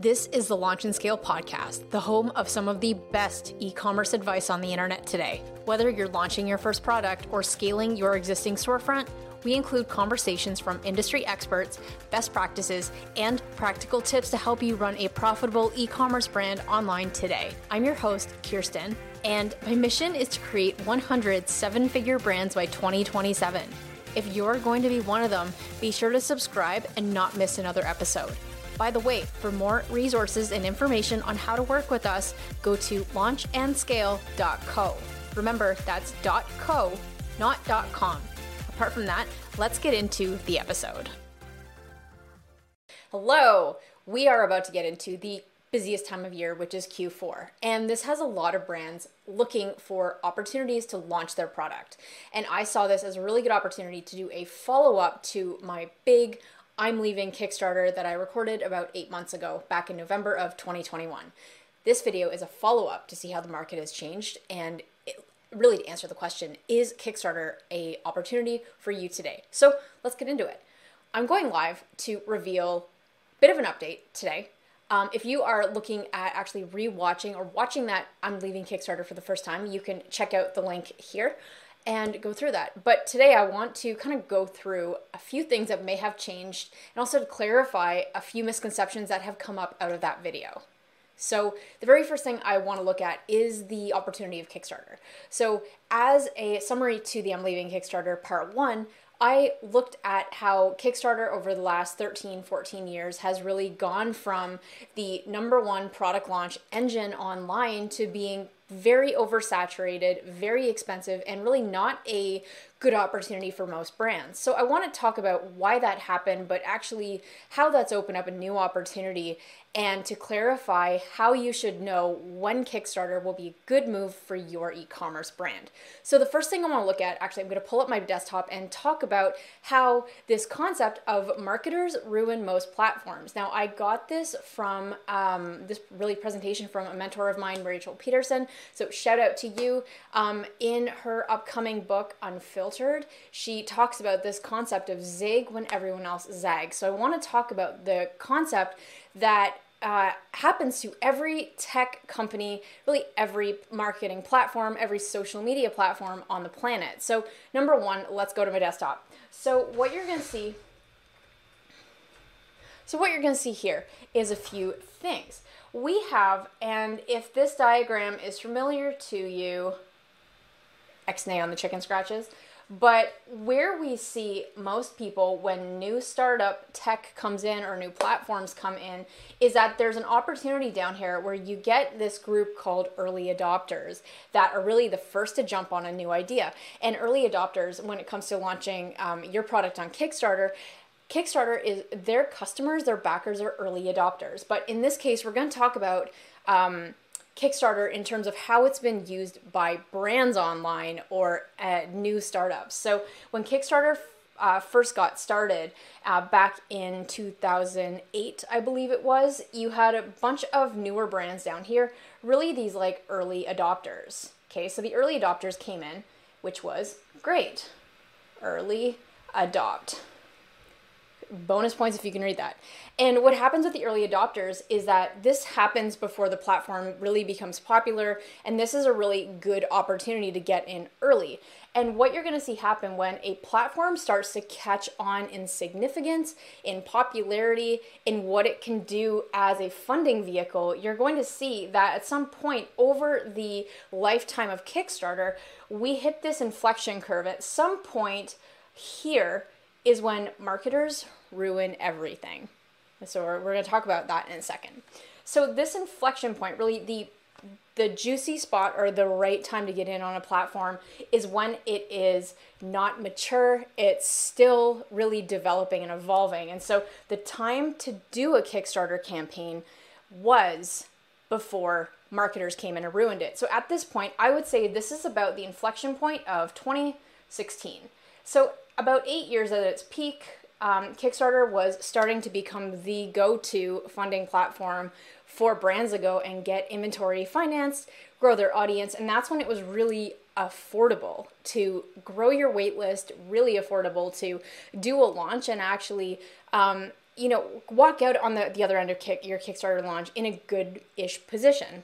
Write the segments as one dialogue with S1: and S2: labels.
S1: This is the Launch and Scale podcast, the home of some of the best e commerce advice on the internet today. Whether you're launching your first product or scaling your existing storefront, we include conversations from industry experts, best practices, and practical tips to help you run a profitable e commerce brand online today. I'm your host, Khierstyn, and my mission is to create 100 seven figure brands by 2027. If you're going to be one of them, be sure to subscribe and not miss another episode. By the way, for more resources and information on how to work with us, go to launchandscale.co. Remember, that's .co, not .com. Apart from that, let's get into the episode. Hello! We are about to get into the busiest time of year, which is Q4. And this has a lot of brands looking for opportunities to launch their product. And I saw this as a really good opportunity to do a follow up to my big I'm leaving Kickstarter that I recorded about eight months ago, back in November of 2021. This video is a follow up to see how the market has changed and it, really to answer the question is Kickstarter a opportunity for you today? So let's get into it. I'm going live to reveal a bit of an update today. Um, if you are looking at actually rewatching or watching that I'm leaving Kickstarter for the first time, you can check out the link here and go through that. But today I want to kind of go through a few things that may have changed and also to clarify a few misconceptions that have come up out of that video. So, the very first thing I want to look at is the opportunity of Kickstarter. So, as a summary to the I'm Leaving Kickstarter part one, I looked at how Kickstarter over the last 13, 14 years has really gone from the number one product launch engine online to being very oversaturated, very expensive, and really not a good opportunity for most brands. So I want to talk about why that happened, but actually how that's opened up a new opportunity and to clarify how you should know when Kickstarter will be a good move for your e commerce brand. So, the first thing I want to look at actually, I'm going to pull up my desktop and talk about how this concept of marketers ruin most platforms. Now, I got this from um, this really presentation from a mentor of mine, Rachel Peterson. So, shout out to you. Um, in her upcoming book, Unfiltered, she talks about this concept of zig when everyone else zags. So, I want to talk about the concept that uh, happens to every tech company, really every marketing platform, every social media platform on the planet. So, number one, let's go to my desktop. So, what you're going to see. So, what you're going to see here is a few things. We have, and if this diagram is familiar to you, X-nay on the chicken scratches, but where we see most people when new startup tech comes in or new platforms come in is that there's an opportunity down here where you get this group called early adopters that are really the first to jump on a new idea. And early adopters, when it comes to launching um, your product on Kickstarter, Kickstarter is their customers, their backers are early adopters. But in this case, we're going to talk about. Um, Kickstarter in terms of how it's been used by brands online or uh, new startups. So when Kickstarter uh, first got started uh, back in 2008, I believe it was, you had a bunch of newer brands down here, really these like early adopters. Okay, so the early adopters came in, which was great. Early adopt bonus points if you can read that. And what happens with the early adopters is that this happens before the platform really becomes popular, and this is a really good opportunity to get in early. And what you're going to see happen when a platform starts to catch on in significance, in popularity, in what it can do as a funding vehicle, you're going to see that at some point over the lifetime of Kickstarter, we hit this inflection curve. At some point here, is when marketers ruin everything. So we're, we're going to talk about that in a second. So this inflection point, really the the juicy spot or the right time to get in on a platform is when it is not mature, it's still really developing and evolving. And so the time to do a Kickstarter campaign was before marketers came in and ruined it. So at this point, I would say this is about the inflection point of 2016. So about eight years at its peak, um, Kickstarter was starting to become the go to funding platform for brands to go and get inventory financed, grow their audience, and that's when it was really affordable to grow your waitlist, really affordable to do a launch and actually um, you know, walk out on the, the other end of kick, your Kickstarter launch in a good ish position.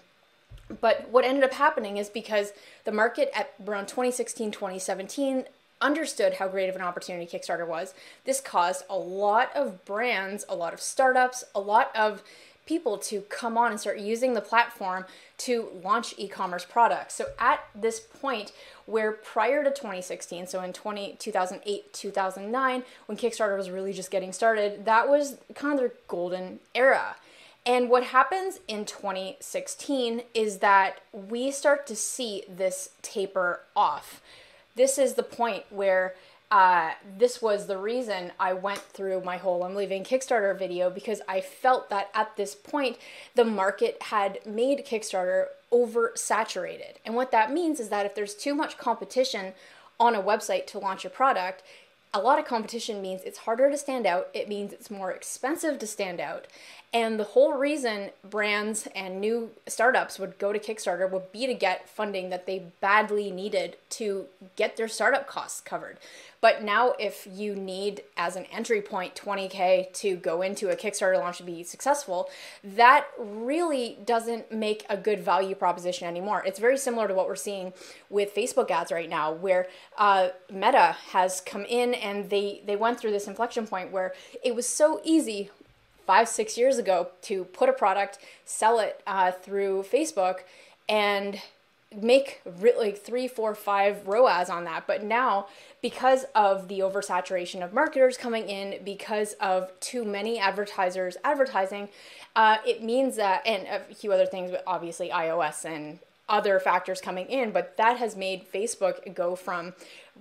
S1: But what ended up happening is because the market at around 2016, 2017 understood how great of an opportunity Kickstarter was, this caused a lot of brands, a lot of startups, a lot of people to come on and start using the platform to launch e-commerce products. So at this point where prior to 2016, so in 20, 2008, 2009, when Kickstarter was really just getting started, that was kind of their golden era. And what happens in 2016 is that we start to see this taper off. This is the point where uh, this was the reason I went through my whole I'm leaving Kickstarter video because I felt that at this point the market had made Kickstarter oversaturated. And what that means is that if there's too much competition on a website to launch a product, a lot of competition means it's harder to stand out. It means it's more expensive to stand out. And the whole reason brands and new startups would go to Kickstarter would be to get funding that they badly needed to get their startup costs covered. But now, if you need as an entry point 20K to go into a Kickstarter launch to be successful, that really doesn't make a good value proposition anymore. It's very similar to what we're seeing with Facebook ads right now, where uh, Meta has come in and they, they went through this inflection point where it was so easy five, six years ago to put a product, sell it uh, through Facebook, and make like three, four, five ROAS on that. But now, because of the oversaturation of marketers coming in, because of too many advertisers advertising, uh, it means that, and a few other things, but obviously iOS and other factors coming in, but that has made Facebook go from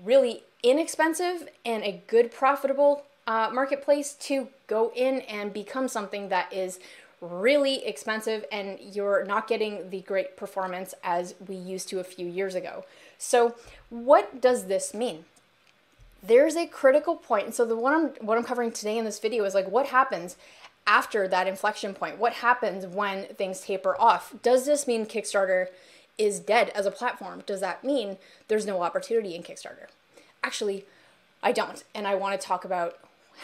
S1: really inexpensive and a good profitable uh, marketplace to go in and become something that is really expensive and you're not getting the great performance as we used to a few years ago. So, what does this mean? There's a critical point. And so the one I'm what I'm covering today in this video is like what happens after that inflection point? What happens when things taper off? Does this mean Kickstarter is dead as a platform? Does that mean there's no opportunity in Kickstarter? Actually, I don't. And I want to talk about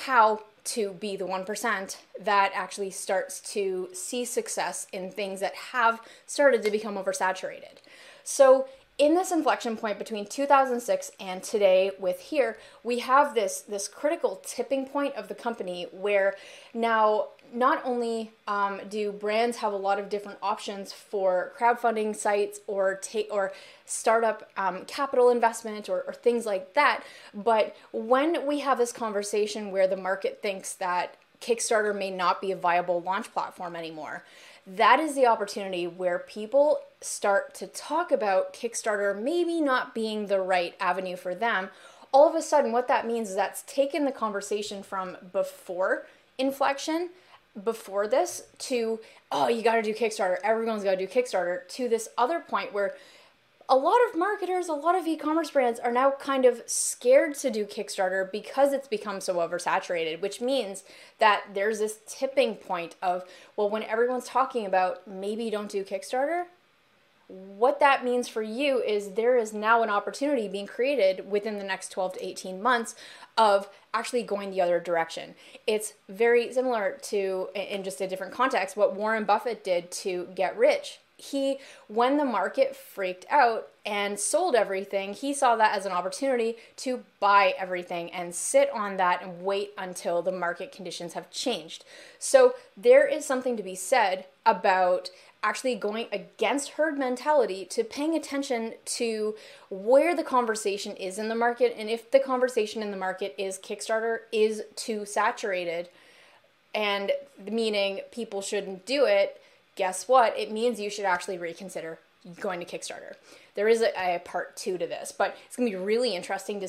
S1: how to be the 1% that actually starts to see success in things that have started to become oversaturated. So, in this inflection point between 2006 and today with here we have this this critical tipping point of the company where now not only um, do brands have a lot of different options for crowdfunding sites or take or startup um, capital investment or, or things like that, but when we have this conversation where the market thinks that Kickstarter may not be a viable launch platform anymore, that is the opportunity where people start to talk about Kickstarter maybe not being the right avenue for them. All of a sudden, what that means is that's taken the conversation from before inflection before this to oh you got to do kickstarter everyone's got to do kickstarter to this other point where a lot of marketers a lot of e-commerce brands are now kind of scared to do kickstarter because it's become so oversaturated which means that there's this tipping point of well when everyone's talking about maybe don't do kickstarter what that means for you is there is now an opportunity being created within the next 12 to 18 months of actually going the other direction. It's very similar to, in just a different context, what Warren Buffett did to get rich. He, when the market freaked out and sold everything, he saw that as an opportunity to buy everything and sit on that and wait until the market conditions have changed. So, there is something to be said about actually going against herd mentality to paying attention to where the conversation is in the market and if the conversation in the market is Kickstarter is too saturated and meaning people shouldn't do it, guess what? It means you should actually reconsider going to Kickstarter. There is a, a part 2 to this, but it's going to be really interesting to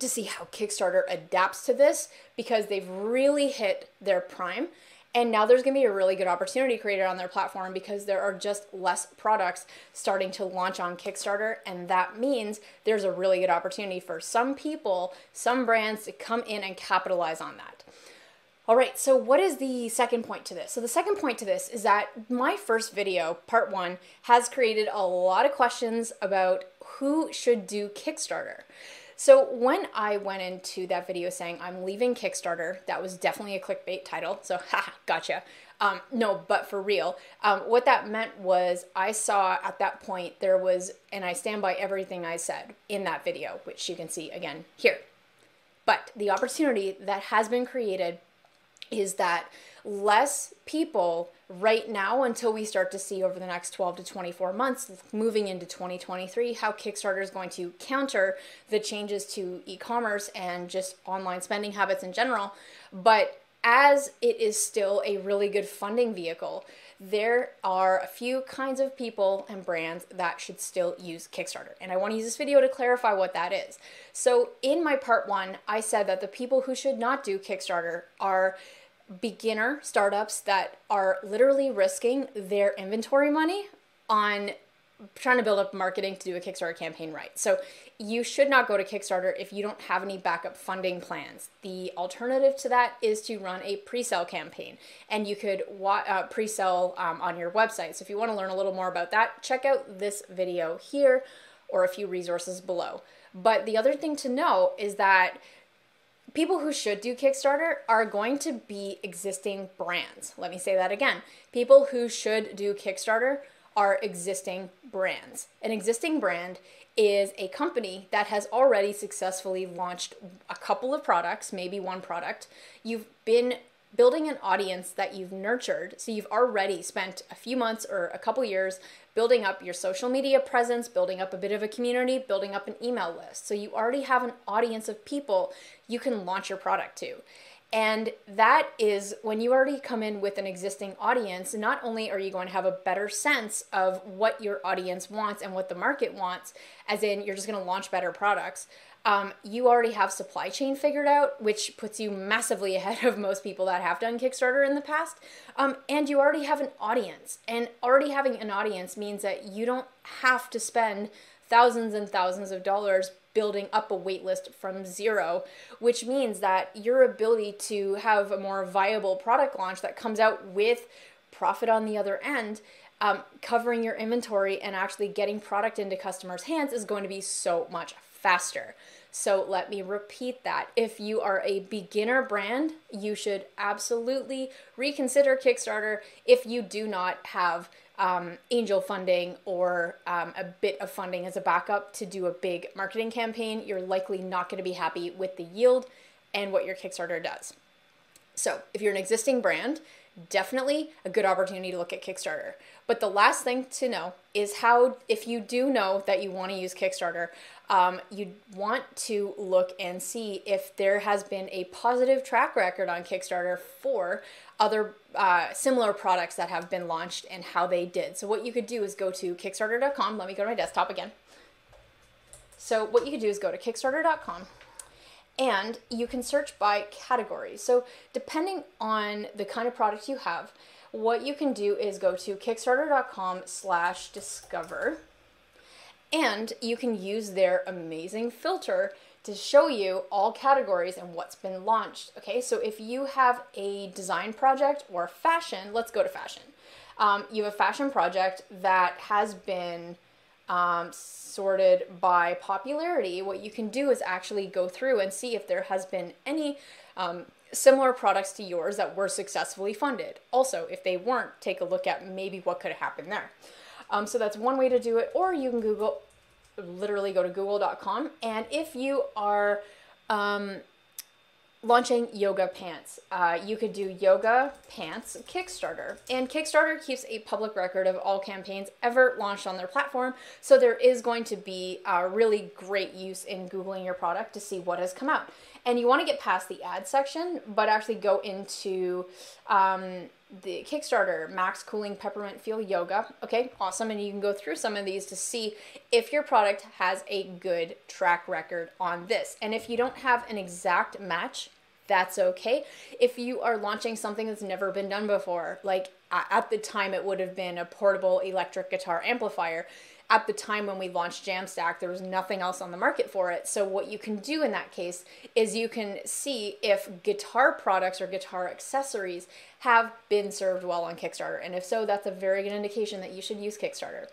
S1: to see how Kickstarter adapts to this because they've really hit their prime and now there's going to be a really good opportunity created on their platform because there are just less products starting to launch on Kickstarter. And that means there's a really good opportunity for some people, some brands to come in and capitalize on that. All right, so what is the second point to this? So, the second point to this is that my first video, part one, has created a lot of questions about who should do Kickstarter. So when I went into that video saying I'm leaving Kickstarter, that was definitely a clickbait title. So ha, gotcha. Um, no, but for real, um, what that meant was I saw at that point there was, and I stand by everything I said in that video, which you can see again here. But the opportunity that has been created is that less people right now until we start to see over the next 12 to 24 months moving into 2023 how Kickstarter is going to counter the changes to e-commerce and just online spending habits in general. But as it is still a really good funding vehicle there are a few kinds of people and brands that should still use Kickstarter. And I want to use this video to clarify what that is. So, in my part one, I said that the people who should not do Kickstarter are beginner startups that are literally risking their inventory money on trying to build up marketing to do a Kickstarter campaign right. So you should not go to Kickstarter if you don't have any backup funding plans. The alternative to that is to run a pre-sale campaign, and you could wa- uh, pre-sell um, on your website. So if you want to learn a little more about that, check out this video here or a few resources below. But the other thing to know is that people who should do Kickstarter are going to be existing brands. Let me say that again. People who should do Kickstarter are existing brands. An existing brand is a company that has already successfully launched a couple of products, maybe one product. You've been building an audience that you've nurtured. So you've already spent a few months or a couple years building up your social media presence, building up a bit of a community, building up an email list. So you already have an audience of people you can launch your product to. And that is when you already come in with an existing audience, not only are you going to have a better sense of what your audience wants and what the market wants, as in you're just going to launch better products, um, you already have supply chain figured out, which puts you massively ahead of most people that have done Kickstarter in the past. Um, and you already have an audience. And already having an audience means that you don't have to spend thousands and thousands of dollars building up a waitlist from zero, which means that your ability to have a more viable product launch that comes out with profit on the other end, um, covering your inventory and actually getting product into customers' hands is going to be so much faster. So let me repeat that. If you are a beginner brand, you should absolutely reconsider Kickstarter if you do not have um, angel funding or um, a bit of funding as a backup to do a big marketing campaign, you're likely not going to be happy with the yield and what your Kickstarter does. So, if you're an existing brand, definitely a good opportunity to look at Kickstarter. But the last thing to know is how, if you do know that you want to use Kickstarter, um, you want to look and see if there has been a positive track record on Kickstarter for other uh, similar products that have been launched and how they did. So what you could do is go to Kickstarter.com. Let me go to my desktop again. So what you could do is go to Kickstarter.com and you can search by category. So depending on the kind of product you have, what you can do is go to Kickstarter.com slash discover and you can use their amazing filter to show you all categories and what's been launched. Okay, so if you have a design project or fashion, let's go to fashion. Um, you have a fashion project that has been um, sorted by popularity. What you can do is actually go through and see if there has been any um, similar products to yours that were successfully funded. Also, if they weren't, take a look at maybe what could have happened there. Um, so that's one way to do it, or you can Google literally go to google.com. And if you are um, launching yoga pants, uh, you could do yoga pants Kickstarter. And Kickstarter keeps a public record of all campaigns ever launched on their platform. So there is going to be a really great use in Googling your product to see what has come out. And you want to get past the ad section, but actually go into um, the Kickstarter Max Cooling Peppermint Feel Yoga. Okay, awesome. And you can go through some of these to see if your product has a good track record on this. And if you don't have an exact match, that's okay. If you are launching something that's never been done before, like at the time it would have been a portable electric guitar amplifier at the time when we launched Jamstack, there was nothing else on the market for it. So, what you can do in that case is you can see if guitar products or guitar accessories have been served well on Kickstarter. And if so, that's a very good indication that you should use Kickstarter.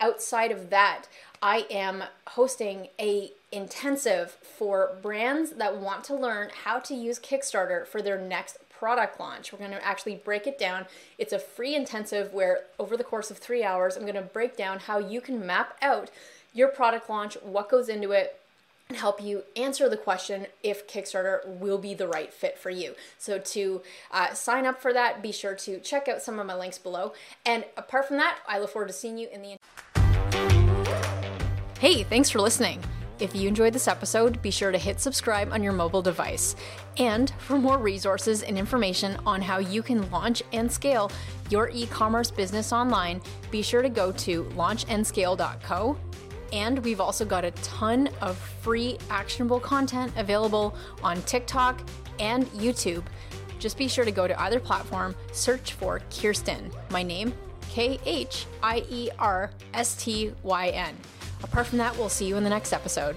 S1: Outside of that, I am hosting a intensive for brands that want to learn how to use Kickstarter for their next product launch. We're going to actually break it down. It's a free intensive where over the course of three hours, I'm going to break down how you can map out your product launch, what goes into it, and help you answer the question if Kickstarter will be the right fit for you. So, to uh, sign up for that, be sure to check out some of my links below. And apart from that, I look forward to seeing you in the. Hey, thanks for listening. If you enjoyed this episode, be sure to hit subscribe on your mobile device. And for more resources and information on how you can launch and scale your e commerce business online, be sure to go to launchandscale.co. And we've also got a ton of free actionable content available on TikTok and YouTube. Just be sure to go to either platform, search for Khierstyn, my name, K H I E R S T Y N. Apart from that, we'll see you in the next episode.